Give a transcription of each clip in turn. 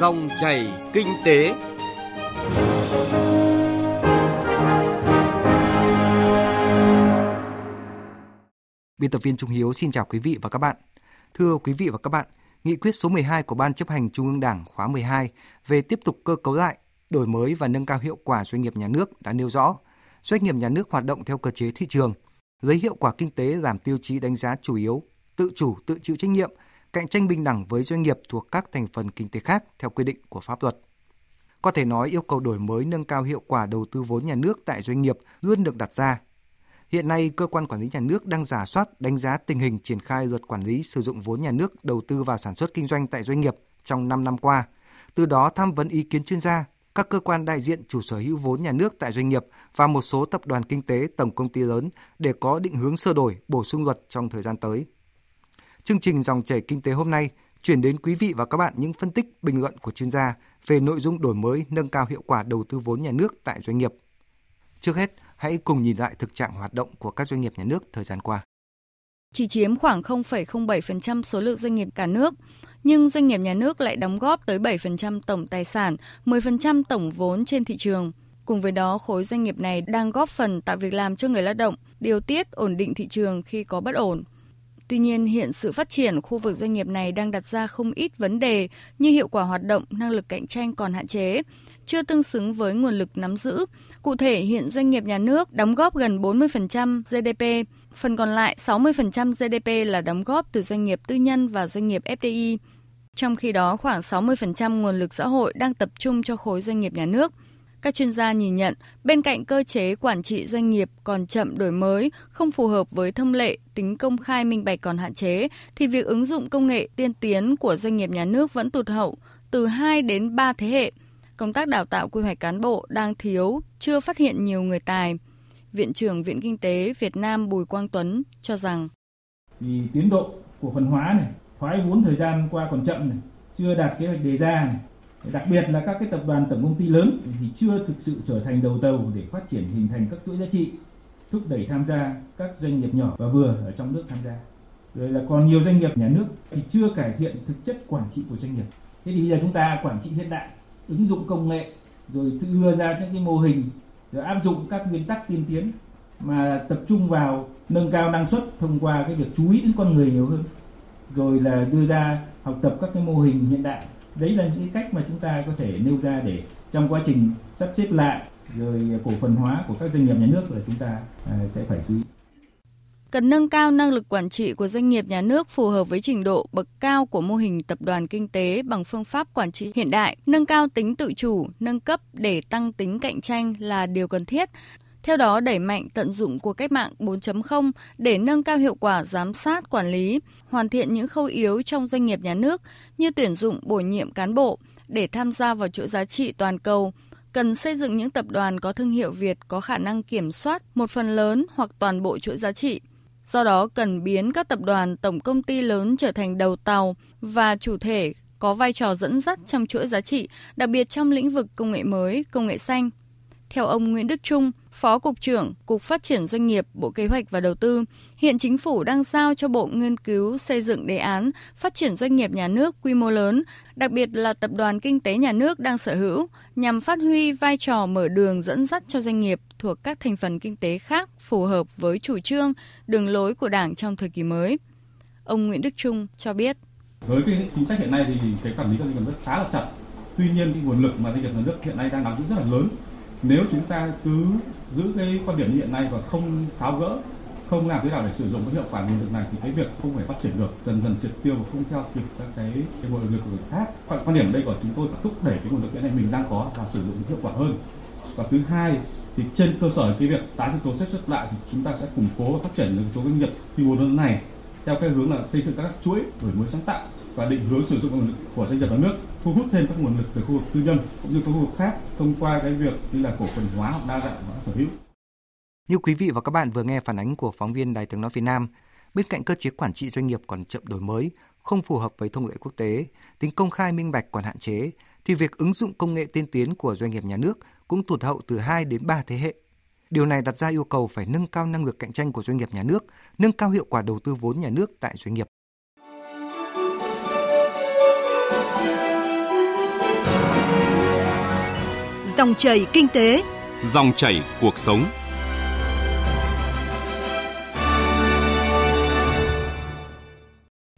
Dòng chảy kinh tế. Biên tập viên Trung Hiếu xin chào quý vị và các bạn. Thưa quý vị và các bạn, Nghị quyết số 12 của Ban chấp hành Trung ương Đảng khóa 12 về tiếp tục cơ cấu lại, đổi mới và nâng cao hiệu quả doanh nghiệp nhà nước đã nêu rõ, doanh nghiệp nhà nước hoạt động theo cơ chế thị trường, lấy hiệu quả kinh tế làm tiêu chí đánh giá chủ yếu, tự chủ, tự chịu trách nhiệm, cạnh tranh bình đẳng với doanh nghiệp thuộc các thành phần kinh tế khác theo quy định của pháp luật. Có thể nói yêu cầu đổi mới nâng cao hiệu quả đầu tư vốn nhà nước tại doanh nghiệp luôn được đặt ra. Hiện nay, cơ quan quản lý nhà nước đang giả soát đánh giá tình hình triển khai luật quản lý sử dụng vốn nhà nước đầu tư vào sản xuất kinh doanh tại doanh nghiệp trong 5 năm qua. Từ đó tham vấn ý kiến chuyên gia, các cơ quan đại diện chủ sở hữu vốn nhà nước tại doanh nghiệp và một số tập đoàn kinh tế tổng công ty lớn để có định hướng sửa đổi, bổ sung luật trong thời gian tới. Chương trình dòng chảy kinh tế hôm nay chuyển đến quý vị và các bạn những phân tích bình luận của chuyên gia về nội dung đổi mới nâng cao hiệu quả đầu tư vốn nhà nước tại doanh nghiệp. Trước hết, hãy cùng nhìn lại thực trạng hoạt động của các doanh nghiệp nhà nước thời gian qua. Chỉ chiếm khoảng 0,07% số lượng doanh nghiệp cả nước, nhưng doanh nghiệp nhà nước lại đóng góp tới 7% tổng tài sản, 10% tổng vốn trên thị trường. Cùng với đó, khối doanh nghiệp này đang góp phần tạo việc làm cho người lao động, điều tiết ổn định thị trường khi có bất ổn. Tuy nhiên, hiện sự phát triển khu vực doanh nghiệp này đang đặt ra không ít vấn đề như hiệu quả hoạt động, năng lực cạnh tranh còn hạn chế, chưa tương xứng với nguồn lực nắm giữ. Cụ thể, hiện doanh nghiệp nhà nước đóng góp gần 40% GDP, phần còn lại 60% GDP là đóng góp từ doanh nghiệp tư nhân và doanh nghiệp FDI. Trong khi đó, khoảng 60% nguồn lực xã hội đang tập trung cho khối doanh nghiệp nhà nước – các chuyên gia nhìn nhận, bên cạnh cơ chế quản trị doanh nghiệp còn chậm đổi mới, không phù hợp với thông lệ, tính công khai minh bạch còn hạn chế, thì việc ứng dụng công nghệ tiên tiến của doanh nghiệp nhà nước vẫn tụt hậu, từ 2 đến 3 thế hệ. Công tác đào tạo quy hoạch cán bộ đang thiếu, chưa phát hiện nhiều người tài. Viện trưởng Viện Kinh tế Việt Nam Bùi Quang Tuấn cho rằng thì tiến độ của phần hóa này, thoái vốn thời gian qua còn chậm này, chưa đạt kế hoạch đề ra này, đặc biệt là các cái tập đoàn tổng công ty lớn thì chưa thực sự trở thành đầu tàu để phát triển hình thành các chuỗi giá trị, thúc đẩy tham gia các doanh nghiệp nhỏ và vừa ở trong nước tham gia. Rồi là còn nhiều doanh nghiệp nhà nước thì chưa cải thiện thực chất quản trị của doanh nghiệp. Thế thì bây giờ chúng ta quản trị hiện đại, ứng dụng công nghệ, rồi đưa ra những cái mô hình, rồi áp dụng các nguyên tắc tiên tiến mà tập trung vào nâng cao năng suất thông qua cái việc chú ý đến con người nhiều hơn. Rồi là đưa ra học tập các cái mô hình hiện đại đấy là những cái cách mà chúng ta có thể nêu ra để trong quá trình sắp xếp lại rồi cổ phần hóa của các doanh nghiệp nhà nước là chúng ta à, sẽ phải chú ý cần nâng cao năng lực quản trị của doanh nghiệp nhà nước phù hợp với trình độ bậc cao của mô hình tập đoàn kinh tế bằng phương pháp quản trị hiện đại, nâng cao tính tự chủ, nâng cấp để tăng tính cạnh tranh là điều cần thiết. Theo đó, đẩy mạnh tận dụng của cách mạng 4.0 để nâng cao hiệu quả giám sát quản lý, hoàn thiện những khâu yếu trong doanh nghiệp nhà nước như tuyển dụng bổ nhiệm cán bộ để tham gia vào chuỗi giá trị toàn cầu, cần xây dựng những tập đoàn có thương hiệu Việt có khả năng kiểm soát một phần lớn hoặc toàn bộ chuỗi giá trị. Do đó, cần biến các tập đoàn tổng công ty lớn trở thành đầu tàu và chủ thể có vai trò dẫn dắt trong chuỗi giá trị, đặc biệt trong lĩnh vực công nghệ mới, công nghệ xanh. Theo ông Nguyễn Đức Trung, Phó Cục trưởng Cục Phát triển Doanh nghiệp Bộ Kế hoạch và Đầu tư, hiện chính phủ đang giao cho Bộ Nghiên cứu xây dựng đề án phát triển doanh nghiệp nhà nước quy mô lớn, đặc biệt là tập đoàn kinh tế nhà nước đang sở hữu, nhằm phát huy vai trò mở đường dẫn dắt cho doanh nghiệp thuộc các thành phần kinh tế khác phù hợp với chủ trương, đường lối của Đảng trong thời kỳ mới. Ông Nguyễn Đức Trung cho biết. Với cái chính sách hiện nay thì cái quản lý các doanh nghiệp rất khá là chặt. Tuy nhiên cái nguồn lực mà doanh nghiệp nhà nước hiện nay đang nắm giữ rất là lớn nếu chúng ta cứ giữ cái quan điểm như hiện nay và không tháo gỡ không làm thế nào để sử dụng cái hiệu quả nguồn lực này thì cái việc không phải phát triển được dần dần triệt tiêu và không theo kịp các cái, cái nguồn lực của người khác. Quan, quan điểm đây của chúng tôi là thúc đẩy cái nguồn lực hiện nay mình đang có và sử dụng hiệu quả hơn. Và thứ hai thì trên cơ sở cái việc tái cơ cấu xếp xếp lại thì chúng ta sẽ củng cố và phát triển được số doanh nghiệp quy mô lớn này theo cái hướng là xây dựng các chuỗi đổi mới sáng tạo và định hướng sử dụng nguồn lực của doanh nghiệp nhà nước thu hút thêm các nguồn lực từ khu vực tư nhân cũng như các khu vực khác thông qua cái việc như là cổ phần hóa hoặc đa dạng hóa sở hữu. Như quý vị và các bạn vừa nghe phản ánh của phóng viên Đài tiếng nói Việt Nam, bên cạnh cơ chế quản trị doanh nghiệp còn chậm đổi mới, không phù hợp với thông lệ quốc tế, tính công khai minh bạch còn hạn chế, thì việc ứng dụng công nghệ tiên tiến của doanh nghiệp nhà nước cũng tụt hậu từ 2 đến 3 thế hệ. Điều này đặt ra yêu cầu phải nâng cao năng lực cạnh tranh của doanh nghiệp nhà nước, nâng cao hiệu quả đầu tư vốn nhà nước tại doanh nghiệp. Dòng chảy kinh tế, Dòng chảy cuộc sống.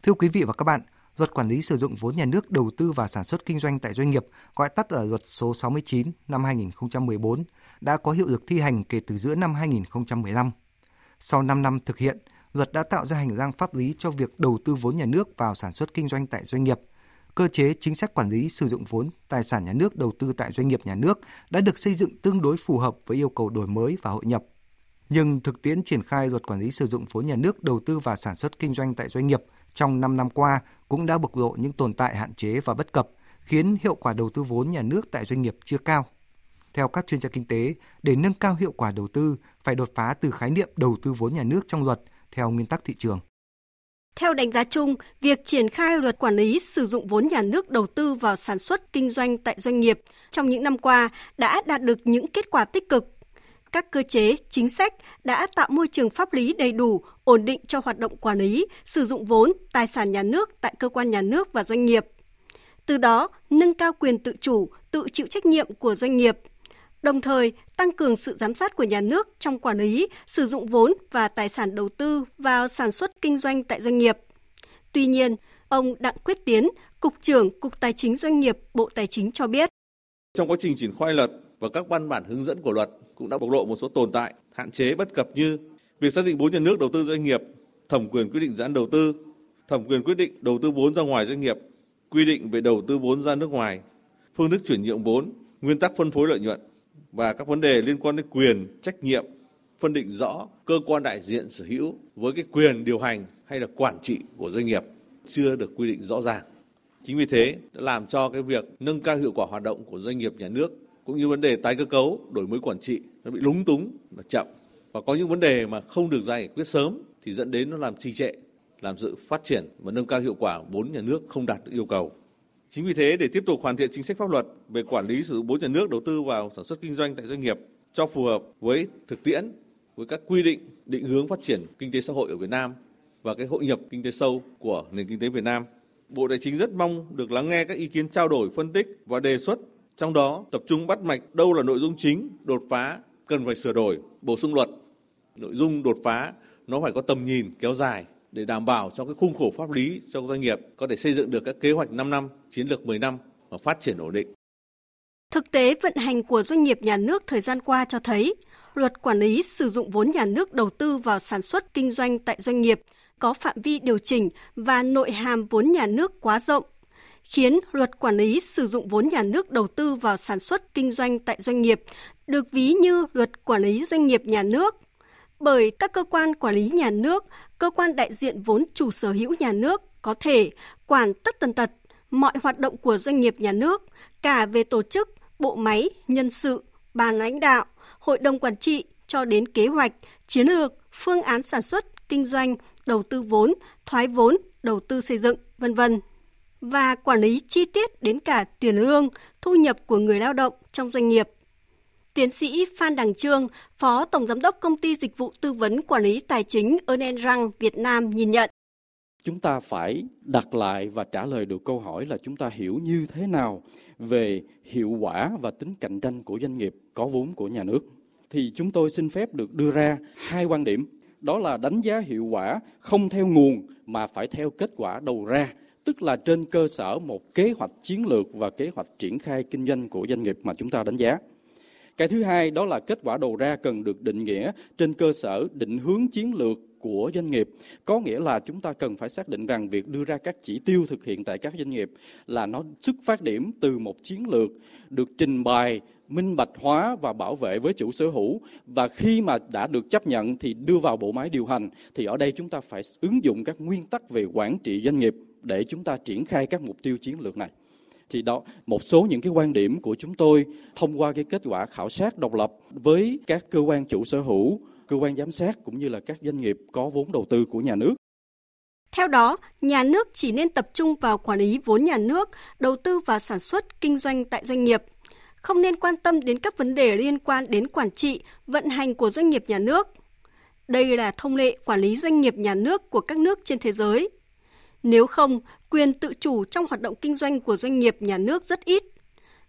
Thưa quý vị và các bạn, Luật quản lý sử dụng vốn nhà nước đầu tư vào sản xuất kinh doanh tại doanh nghiệp, gọi tắt là Luật số 69 năm 2014, đã có hiệu lực thi hành kể từ giữa năm 2015. Sau 5 năm thực hiện, luật đã tạo ra hành lang pháp lý cho việc đầu tư vốn nhà nước vào sản xuất kinh doanh tại doanh nghiệp. Cơ chế chính sách quản lý sử dụng vốn tài sản nhà nước đầu tư tại doanh nghiệp nhà nước đã được xây dựng tương đối phù hợp với yêu cầu đổi mới và hội nhập. Nhưng thực tiễn triển khai luật quản lý sử dụng vốn nhà nước đầu tư và sản xuất kinh doanh tại doanh nghiệp trong 5 năm qua cũng đã bộc lộ những tồn tại hạn chế và bất cập, khiến hiệu quả đầu tư vốn nhà nước tại doanh nghiệp chưa cao. Theo các chuyên gia kinh tế, để nâng cao hiệu quả đầu tư, phải đột phá từ khái niệm đầu tư vốn nhà nước trong luật theo nguyên tắc thị trường. Theo đánh giá chung, việc triển khai luật quản lý sử dụng vốn nhà nước đầu tư vào sản xuất kinh doanh tại doanh nghiệp trong những năm qua đã đạt được những kết quả tích cực. Các cơ chế, chính sách đã tạo môi trường pháp lý đầy đủ, ổn định cho hoạt động quản lý, sử dụng vốn, tài sản nhà nước tại cơ quan nhà nước và doanh nghiệp. Từ đó, nâng cao quyền tự chủ, tự chịu trách nhiệm của doanh nghiệp, đồng thời tăng cường sự giám sát của nhà nước trong quản lý, sử dụng vốn và tài sản đầu tư vào sản xuất kinh doanh tại doanh nghiệp. Tuy nhiên, ông Đặng Quyết Tiến, Cục trưởng Cục Tài chính Doanh nghiệp Bộ Tài chính cho biết. Trong quá trình triển khai luật và các văn bản hướng dẫn của luật cũng đã bộc lộ một số tồn tại, hạn chế bất cập như việc xác định vốn nhà nước đầu tư doanh nghiệp, thẩm quyền quyết định giãn đầu tư, thẩm quyền quyết định đầu tư vốn ra ngoài doanh nghiệp, quy định về đầu tư vốn ra nước ngoài, phương thức chuyển nhượng vốn, nguyên tắc phân phối lợi nhuận và các vấn đề liên quan đến quyền, trách nhiệm, phân định rõ cơ quan đại diện sở hữu với cái quyền điều hành hay là quản trị của doanh nghiệp chưa được quy định rõ ràng. Chính vì thế đã làm cho cái việc nâng cao hiệu quả hoạt động của doanh nghiệp nhà nước cũng như vấn đề tái cơ cấu, đổi mới quản trị nó bị lúng túng và chậm và có những vấn đề mà không được giải quyết sớm thì dẫn đến nó làm trì trệ, làm sự phát triển và nâng cao hiệu quả vốn nhà nước không đạt được yêu cầu. Chính vì thế để tiếp tục hoàn thiện chính sách pháp luật về quản lý sử dụng vốn nhà nước đầu tư vào sản xuất kinh doanh tại doanh nghiệp cho phù hợp với thực tiễn, với các quy định định hướng phát triển kinh tế xã hội ở Việt Nam và cái hội nhập kinh tế sâu của nền kinh tế Việt Nam. Bộ Tài chính rất mong được lắng nghe các ý kiến trao đổi, phân tích và đề xuất, trong đó tập trung bắt mạch đâu là nội dung chính, đột phá, cần phải sửa đổi, bổ sung luật. Nội dung đột phá nó phải có tầm nhìn kéo dài để đảm bảo trong cái khung khổ pháp lý cho doanh nghiệp có thể xây dựng được các kế hoạch 5 năm, chiến lược 10 năm và phát triển ổn định. Thực tế vận hành của doanh nghiệp nhà nước thời gian qua cho thấy, luật quản lý sử dụng vốn nhà nước đầu tư vào sản xuất kinh doanh tại doanh nghiệp có phạm vi điều chỉnh và nội hàm vốn nhà nước quá rộng, khiến luật quản lý sử dụng vốn nhà nước đầu tư vào sản xuất kinh doanh tại doanh nghiệp được ví như luật quản lý doanh nghiệp nhà nước bởi các cơ quan quản lý nhà nước, cơ quan đại diện vốn chủ sở hữu nhà nước có thể quản tất tần tật mọi hoạt động của doanh nghiệp nhà nước, cả về tổ chức, bộ máy, nhân sự, ban lãnh đạo, hội đồng quản trị cho đến kế hoạch, chiến lược, phương án sản xuất, kinh doanh, đầu tư vốn, thoái vốn, đầu tư xây dựng, vân vân và quản lý chi tiết đến cả tiền lương, thu nhập của người lao động trong doanh nghiệp. Tiến sĩ Phan Đằng Trương, Phó Tổng Giám đốc Công ty Dịch vụ Tư vấn Quản lý Tài chính Ernst Răng Việt Nam nhìn nhận. Chúng ta phải đặt lại và trả lời được câu hỏi là chúng ta hiểu như thế nào về hiệu quả và tính cạnh tranh của doanh nghiệp có vốn của nhà nước. Thì chúng tôi xin phép được đưa ra hai quan điểm. Đó là đánh giá hiệu quả không theo nguồn mà phải theo kết quả đầu ra tức là trên cơ sở một kế hoạch chiến lược và kế hoạch triển khai kinh doanh của doanh nghiệp mà chúng ta đánh giá. Cái thứ hai đó là kết quả đầu ra cần được định nghĩa trên cơ sở định hướng chiến lược của doanh nghiệp. Có nghĩa là chúng ta cần phải xác định rằng việc đưa ra các chỉ tiêu thực hiện tại các doanh nghiệp là nó xuất phát điểm từ một chiến lược được trình bày, minh bạch hóa và bảo vệ với chủ sở hữu và khi mà đã được chấp nhận thì đưa vào bộ máy điều hành, thì ở đây chúng ta phải ứng dụng các nguyên tắc về quản trị doanh nghiệp để chúng ta triển khai các mục tiêu chiến lược này thì đó một số những cái quan điểm của chúng tôi thông qua cái kết quả khảo sát độc lập với các cơ quan chủ sở hữu, cơ quan giám sát cũng như là các doanh nghiệp có vốn đầu tư của nhà nước. Theo đó, nhà nước chỉ nên tập trung vào quản lý vốn nhà nước, đầu tư vào sản xuất, kinh doanh tại doanh nghiệp, không nên quan tâm đến các vấn đề liên quan đến quản trị, vận hành của doanh nghiệp nhà nước. Đây là thông lệ quản lý doanh nghiệp nhà nước của các nước trên thế giới. Nếu không, quyền tự chủ trong hoạt động kinh doanh của doanh nghiệp nhà nước rất ít.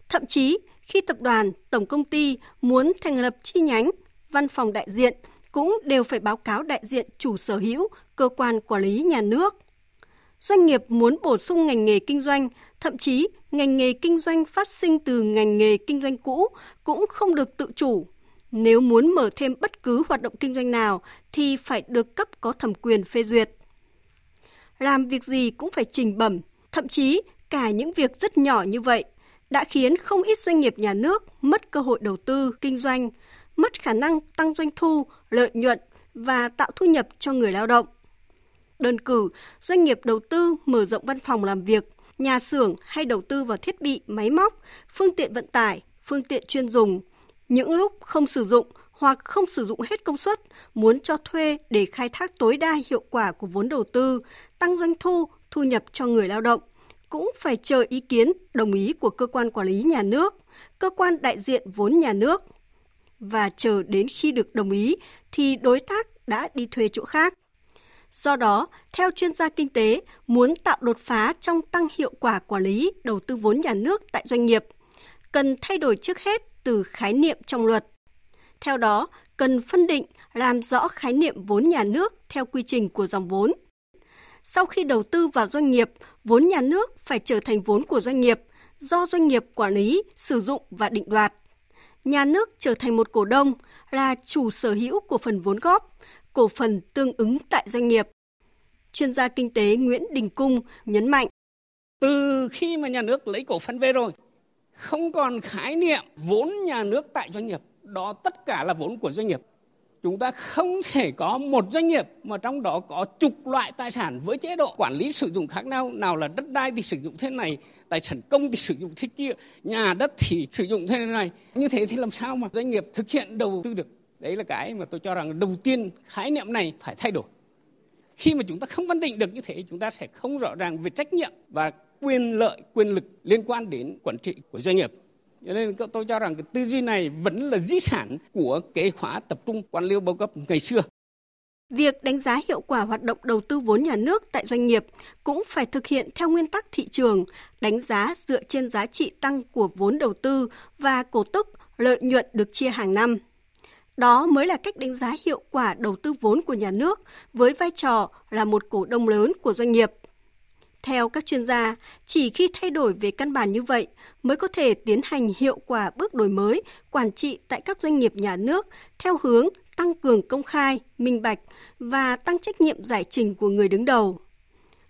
Thậm chí, khi tập đoàn, tổng công ty muốn thành lập chi nhánh, văn phòng đại diện cũng đều phải báo cáo đại diện chủ sở hữu, cơ quan quản lý nhà nước. Doanh nghiệp muốn bổ sung ngành nghề kinh doanh, thậm chí ngành nghề kinh doanh phát sinh từ ngành nghề kinh doanh cũ cũng không được tự chủ. Nếu muốn mở thêm bất cứ hoạt động kinh doanh nào thì phải được cấp có thẩm quyền phê duyệt. Làm việc gì cũng phải trình bẩm, thậm chí cả những việc rất nhỏ như vậy đã khiến không ít doanh nghiệp nhà nước mất cơ hội đầu tư, kinh doanh, mất khả năng tăng doanh thu, lợi nhuận và tạo thu nhập cho người lao động. Đơn cử, doanh nghiệp đầu tư mở rộng văn phòng làm việc, nhà xưởng hay đầu tư vào thiết bị, máy móc, phương tiện vận tải, phương tiện chuyên dùng. Những lúc không sử dụng hoặc không sử dụng hết công suất, muốn cho thuê để khai thác tối đa hiệu quả của vốn đầu tư, tăng doanh thu, thu nhập cho người lao động cũng phải chờ ý kiến đồng ý của cơ quan quản lý nhà nước, cơ quan đại diện vốn nhà nước. Và chờ đến khi được đồng ý thì đối tác đã đi thuê chỗ khác. Do đó, theo chuyên gia kinh tế, muốn tạo đột phá trong tăng hiệu quả quản lý đầu tư vốn nhà nước tại doanh nghiệp, cần thay đổi trước hết từ khái niệm trong luật. Theo đó, cần phân định làm rõ khái niệm vốn nhà nước theo quy trình của dòng vốn sau khi đầu tư vào doanh nghiệp, vốn nhà nước phải trở thành vốn của doanh nghiệp do doanh nghiệp quản lý, sử dụng và định đoạt. Nhà nước trở thành một cổ đông là chủ sở hữu của phần vốn góp, cổ phần tương ứng tại doanh nghiệp. Chuyên gia kinh tế Nguyễn Đình Cung nhấn mạnh. Từ khi mà nhà nước lấy cổ phần về rồi, không còn khái niệm vốn nhà nước tại doanh nghiệp, đó tất cả là vốn của doanh nghiệp. Chúng ta không thể có một doanh nghiệp mà trong đó có chục loại tài sản với chế độ quản lý sử dụng khác nhau, nào là đất đai thì sử dụng thế này, tài sản công thì sử dụng thế kia, nhà đất thì sử dụng thế này. Như thế thì làm sao mà doanh nghiệp thực hiện đầu tư được? Đấy là cái mà tôi cho rằng đầu tiên khái niệm này phải thay đổi. Khi mà chúng ta không phân định được như thế, chúng ta sẽ không rõ ràng về trách nhiệm và quyền lợi, quyền lực liên quan đến quản trị của doanh nghiệp cho nên tôi cho rằng cái tư duy này vẫn là di sản của kế hoạch tập trung quan liêu bao cấp ngày xưa. Việc đánh giá hiệu quả hoạt động đầu tư vốn nhà nước tại doanh nghiệp cũng phải thực hiện theo nguyên tắc thị trường, đánh giá dựa trên giá trị tăng của vốn đầu tư và cổ tức lợi nhuận được chia hàng năm. Đó mới là cách đánh giá hiệu quả đầu tư vốn của nhà nước với vai trò là một cổ đông lớn của doanh nghiệp. Theo các chuyên gia, chỉ khi thay đổi về căn bản như vậy mới có thể tiến hành hiệu quả bước đổi mới quản trị tại các doanh nghiệp nhà nước theo hướng tăng cường công khai, minh bạch và tăng trách nhiệm giải trình của người đứng đầu.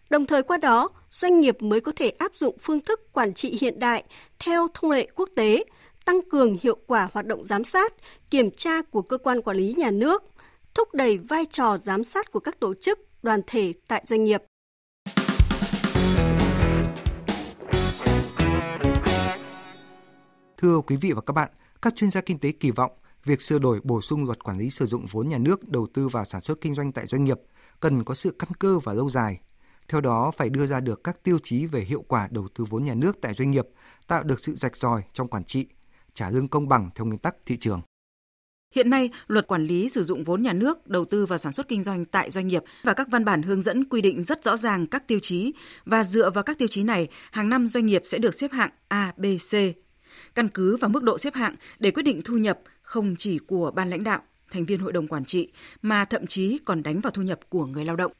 Đồng thời qua đó, doanh nghiệp mới có thể áp dụng phương thức quản trị hiện đại theo thông lệ quốc tế, tăng cường hiệu quả hoạt động giám sát, kiểm tra của cơ quan quản lý nhà nước, thúc đẩy vai trò giám sát của các tổ chức, đoàn thể tại doanh nghiệp. Thưa quý vị và các bạn, các chuyên gia kinh tế kỳ vọng việc sửa đổi bổ sung luật quản lý sử dụng vốn nhà nước đầu tư vào sản xuất kinh doanh tại doanh nghiệp cần có sự căn cơ và lâu dài. Theo đó, phải đưa ra được các tiêu chí về hiệu quả đầu tư vốn nhà nước tại doanh nghiệp, tạo được sự rạch ròi trong quản trị, trả lương công bằng theo nguyên tắc thị trường. Hiện nay, luật quản lý sử dụng vốn nhà nước đầu tư vào sản xuất kinh doanh tại doanh nghiệp và các văn bản hướng dẫn quy định rất rõ ràng các tiêu chí và dựa vào các tiêu chí này, hàng năm doanh nghiệp sẽ được xếp hạng A, B, C căn cứ vào mức độ xếp hạng để quyết định thu nhập không chỉ của ban lãnh đạo, thành viên hội đồng quản trị mà thậm chí còn đánh vào thu nhập của người lao động.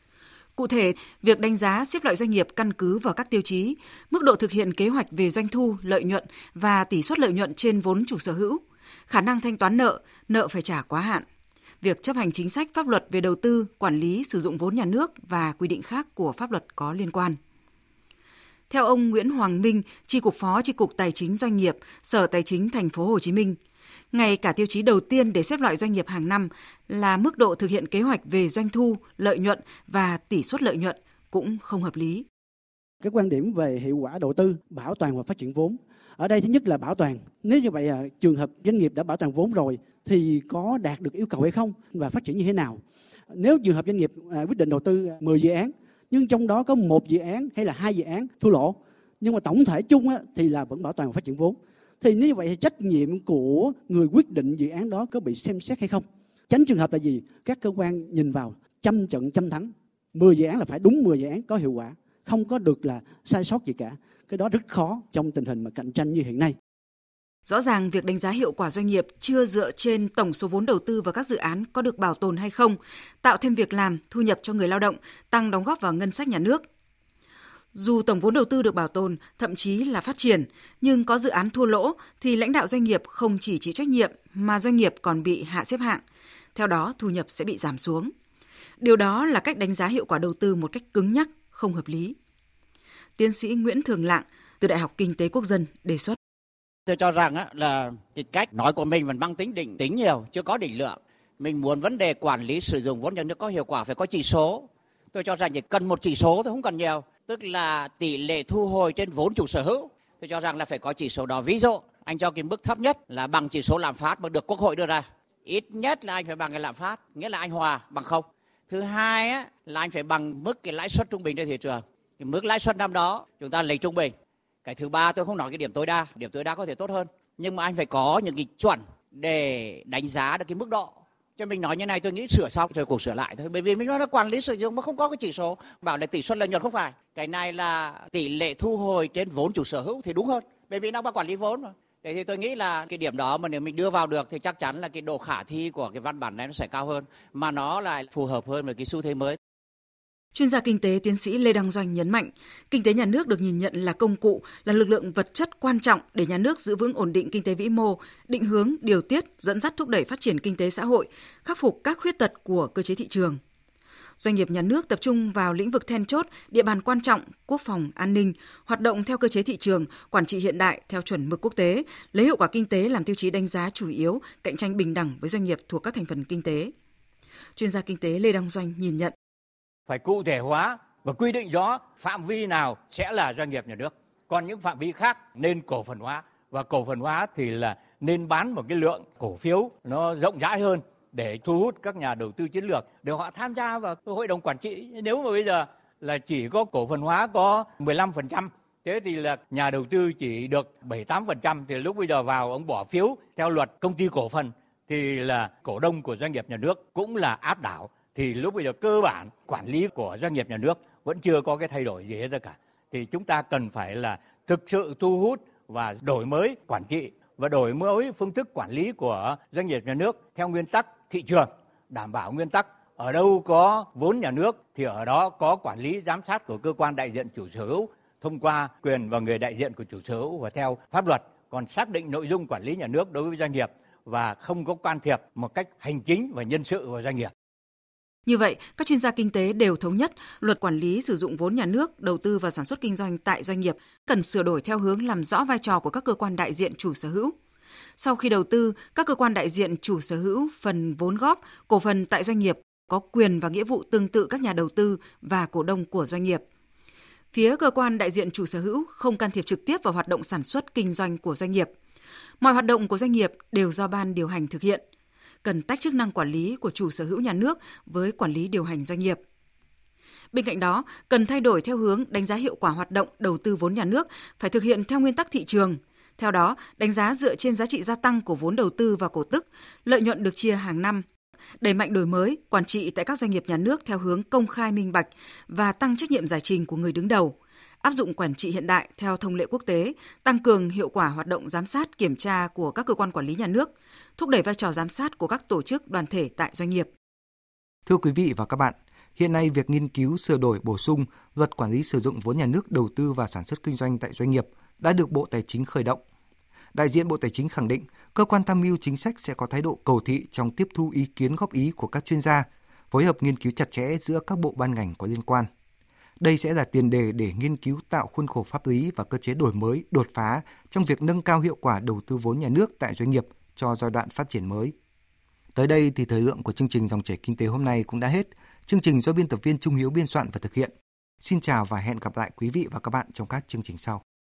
Cụ thể, việc đánh giá xếp loại doanh nghiệp căn cứ vào các tiêu chí, mức độ thực hiện kế hoạch về doanh thu, lợi nhuận và tỷ suất lợi nhuận trên vốn chủ sở hữu, khả năng thanh toán nợ, nợ phải trả quá hạn, việc chấp hành chính sách pháp luật về đầu tư, quản lý sử dụng vốn nhà nước và quy định khác của pháp luật có liên quan. Theo ông Nguyễn Hoàng Minh, Tri cục Phó Tri cục Tài chính Doanh nghiệp, Sở Tài chính Thành phố Hồ Chí Minh, ngay cả tiêu chí đầu tiên để xếp loại doanh nghiệp hàng năm là mức độ thực hiện kế hoạch về doanh thu, lợi nhuận và tỷ suất lợi nhuận cũng không hợp lý. Cái quan điểm về hiệu quả đầu tư, bảo toàn và phát triển vốn. Ở đây thứ nhất là bảo toàn. Nếu như vậy à, trường hợp doanh nghiệp đã bảo toàn vốn rồi thì có đạt được yêu cầu hay không và phát triển như thế nào? Nếu trường hợp doanh nghiệp à, quyết định đầu tư à, 10 dự án nhưng trong đó có một dự án hay là hai dự án thua lỗ. Nhưng mà tổng thể chung á, thì là vẫn bảo toàn và phát triển vốn. Thì như vậy thì trách nhiệm của người quyết định dự án đó có bị xem xét hay không? Tránh trường hợp là gì? Các cơ quan nhìn vào trăm trận trăm thắng. 10 dự án là phải đúng 10 dự án có hiệu quả. Không có được là sai sót gì cả. Cái đó rất khó trong tình hình mà cạnh tranh như hiện nay. Rõ ràng việc đánh giá hiệu quả doanh nghiệp chưa dựa trên tổng số vốn đầu tư vào các dự án có được bảo tồn hay không, tạo thêm việc làm, thu nhập cho người lao động, tăng đóng góp vào ngân sách nhà nước. Dù tổng vốn đầu tư được bảo tồn, thậm chí là phát triển, nhưng có dự án thua lỗ thì lãnh đạo doanh nghiệp không chỉ chịu trách nhiệm mà doanh nghiệp còn bị hạ xếp hạng. Theo đó, thu nhập sẽ bị giảm xuống. Điều đó là cách đánh giá hiệu quả đầu tư một cách cứng nhắc, không hợp lý. Tiến sĩ Nguyễn Thường Lạng từ Đại học Kinh tế Quốc dân đề xuất. Tôi cho rằng á, là cái cách nói của mình vẫn mang tính định tính nhiều, chưa có định lượng. Mình muốn vấn đề quản lý sử dụng vốn nhà nước có hiệu quả phải có chỉ số. Tôi cho rằng chỉ cần một chỉ số thôi không cần nhiều, tức là tỷ lệ thu hồi trên vốn chủ sở hữu. Tôi cho rằng là phải có chỉ số đó. Ví dụ, anh cho cái mức thấp nhất là bằng chỉ số lạm phát mà được Quốc hội đưa ra. Ít nhất là anh phải bằng cái lạm phát, nghĩa là anh hòa bằng không. Thứ hai á, là anh phải bằng mức cái lãi suất trung bình trên thị trường. Cái mức lãi suất năm đó chúng ta lấy trung bình cái thứ ba, tôi không nói cái điểm tối đa, điểm tối đa có thể tốt hơn. Nhưng mà anh phải có những cái chuẩn để đánh giá được cái mức độ. Cho mình nói như này, tôi nghĩ sửa xong rồi cuộc sửa lại thôi. Bởi vì mình nói là quản lý sử dụng mà không có cái chỉ số, bảo là tỷ suất lợi nhuận không phải. Cái này là tỷ lệ thu hồi trên vốn chủ sở hữu thì đúng hơn. Bởi vì nó có quản lý vốn mà. Thế thì tôi nghĩ là cái điểm đó mà nếu mình đưa vào được thì chắc chắn là cái độ khả thi của cái văn bản này nó sẽ cao hơn. Mà nó lại phù hợp hơn với cái xu thế mới. Chuyên gia kinh tế tiến sĩ Lê Đăng Doanh nhấn mạnh, kinh tế nhà nước được nhìn nhận là công cụ, là lực lượng vật chất quan trọng để nhà nước giữ vững ổn định kinh tế vĩ mô, định hướng, điều tiết, dẫn dắt thúc đẩy phát triển kinh tế xã hội, khắc phục các khuyết tật của cơ chế thị trường. Doanh nghiệp nhà nước tập trung vào lĩnh vực then chốt, địa bàn quan trọng, quốc phòng, an ninh, hoạt động theo cơ chế thị trường, quản trị hiện đại theo chuẩn mực quốc tế, lấy hiệu quả kinh tế làm tiêu chí đánh giá chủ yếu, cạnh tranh bình đẳng với doanh nghiệp thuộc các thành phần kinh tế. Chuyên gia kinh tế Lê Đăng Doanh nhìn nhận phải cụ thể hóa và quy định rõ phạm vi nào sẽ là doanh nghiệp nhà nước. Còn những phạm vi khác nên cổ phần hóa và cổ phần hóa thì là nên bán một cái lượng cổ phiếu nó rộng rãi hơn để thu hút các nhà đầu tư chiến lược để họ tham gia vào hội đồng quản trị. Nếu mà bây giờ là chỉ có cổ phần hóa có 15%, thế thì là nhà đầu tư chỉ được 7-8% thì lúc bây giờ vào ông bỏ phiếu theo luật công ty cổ phần thì là cổ đông của doanh nghiệp nhà nước cũng là áp đảo thì lúc bây giờ cơ bản quản lý của doanh nghiệp nhà nước vẫn chưa có cái thay đổi gì hết cả. Thì chúng ta cần phải là thực sự thu hút và đổi mới quản trị và đổi mới phương thức quản lý của doanh nghiệp nhà nước theo nguyên tắc thị trường, đảm bảo nguyên tắc ở đâu có vốn nhà nước thì ở đó có quản lý giám sát của cơ quan đại diện chủ sở hữu thông qua quyền và người đại diện của chủ sở hữu và theo pháp luật còn xác định nội dung quản lý nhà nước đối với doanh nghiệp và không có can thiệp một cách hành chính và nhân sự vào doanh nghiệp. Như vậy, các chuyên gia kinh tế đều thống nhất luật quản lý sử dụng vốn nhà nước đầu tư và sản xuất kinh doanh tại doanh nghiệp cần sửa đổi theo hướng làm rõ vai trò của các cơ quan đại diện chủ sở hữu. Sau khi đầu tư, các cơ quan đại diện chủ sở hữu phần vốn góp, cổ phần tại doanh nghiệp có quyền và nghĩa vụ tương tự các nhà đầu tư và cổ đông của doanh nghiệp. Phía cơ quan đại diện chủ sở hữu không can thiệp trực tiếp vào hoạt động sản xuất kinh doanh của doanh nghiệp. Mọi hoạt động của doanh nghiệp đều do ban điều hành thực hiện cần tách chức năng quản lý của chủ sở hữu nhà nước với quản lý điều hành doanh nghiệp. Bên cạnh đó, cần thay đổi theo hướng đánh giá hiệu quả hoạt động đầu tư vốn nhà nước phải thực hiện theo nguyên tắc thị trường. Theo đó, đánh giá dựa trên giá trị gia tăng của vốn đầu tư và cổ tức, lợi nhuận được chia hàng năm, đẩy mạnh đổi mới, quản trị tại các doanh nghiệp nhà nước theo hướng công khai minh bạch và tăng trách nhiệm giải trình của người đứng đầu, áp dụng quản trị hiện đại theo thông lệ quốc tế, tăng cường hiệu quả hoạt động giám sát kiểm tra của các cơ quan quản lý nhà nước, thúc đẩy vai trò giám sát của các tổ chức đoàn thể tại doanh nghiệp. Thưa quý vị và các bạn, hiện nay việc nghiên cứu sửa đổi bổ sung luật quản lý sử dụng vốn nhà nước đầu tư và sản xuất kinh doanh tại doanh nghiệp đã được Bộ Tài chính khởi động. Đại diện Bộ Tài chính khẳng định, cơ quan tham mưu chính sách sẽ có thái độ cầu thị trong tiếp thu ý kiến góp ý của các chuyên gia, phối hợp nghiên cứu chặt chẽ giữa các bộ ban ngành có liên quan. Đây sẽ là tiền đề để nghiên cứu tạo khuôn khổ pháp lý và cơ chế đổi mới, đột phá trong việc nâng cao hiệu quả đầu tư vốn nhà nước tại doanh nghiệp cho giai đoạn phát triển mới. Tới đây thì thời lượng của chương trình Dòng chảy Kinh tế hôm nay cũng đã hết. Chương trình do biên tập viên Trung Hiếu biên soạn và thực hiện. Xin chào và hẹn gặp lại quý vị và các bạn trong các chương trình sau.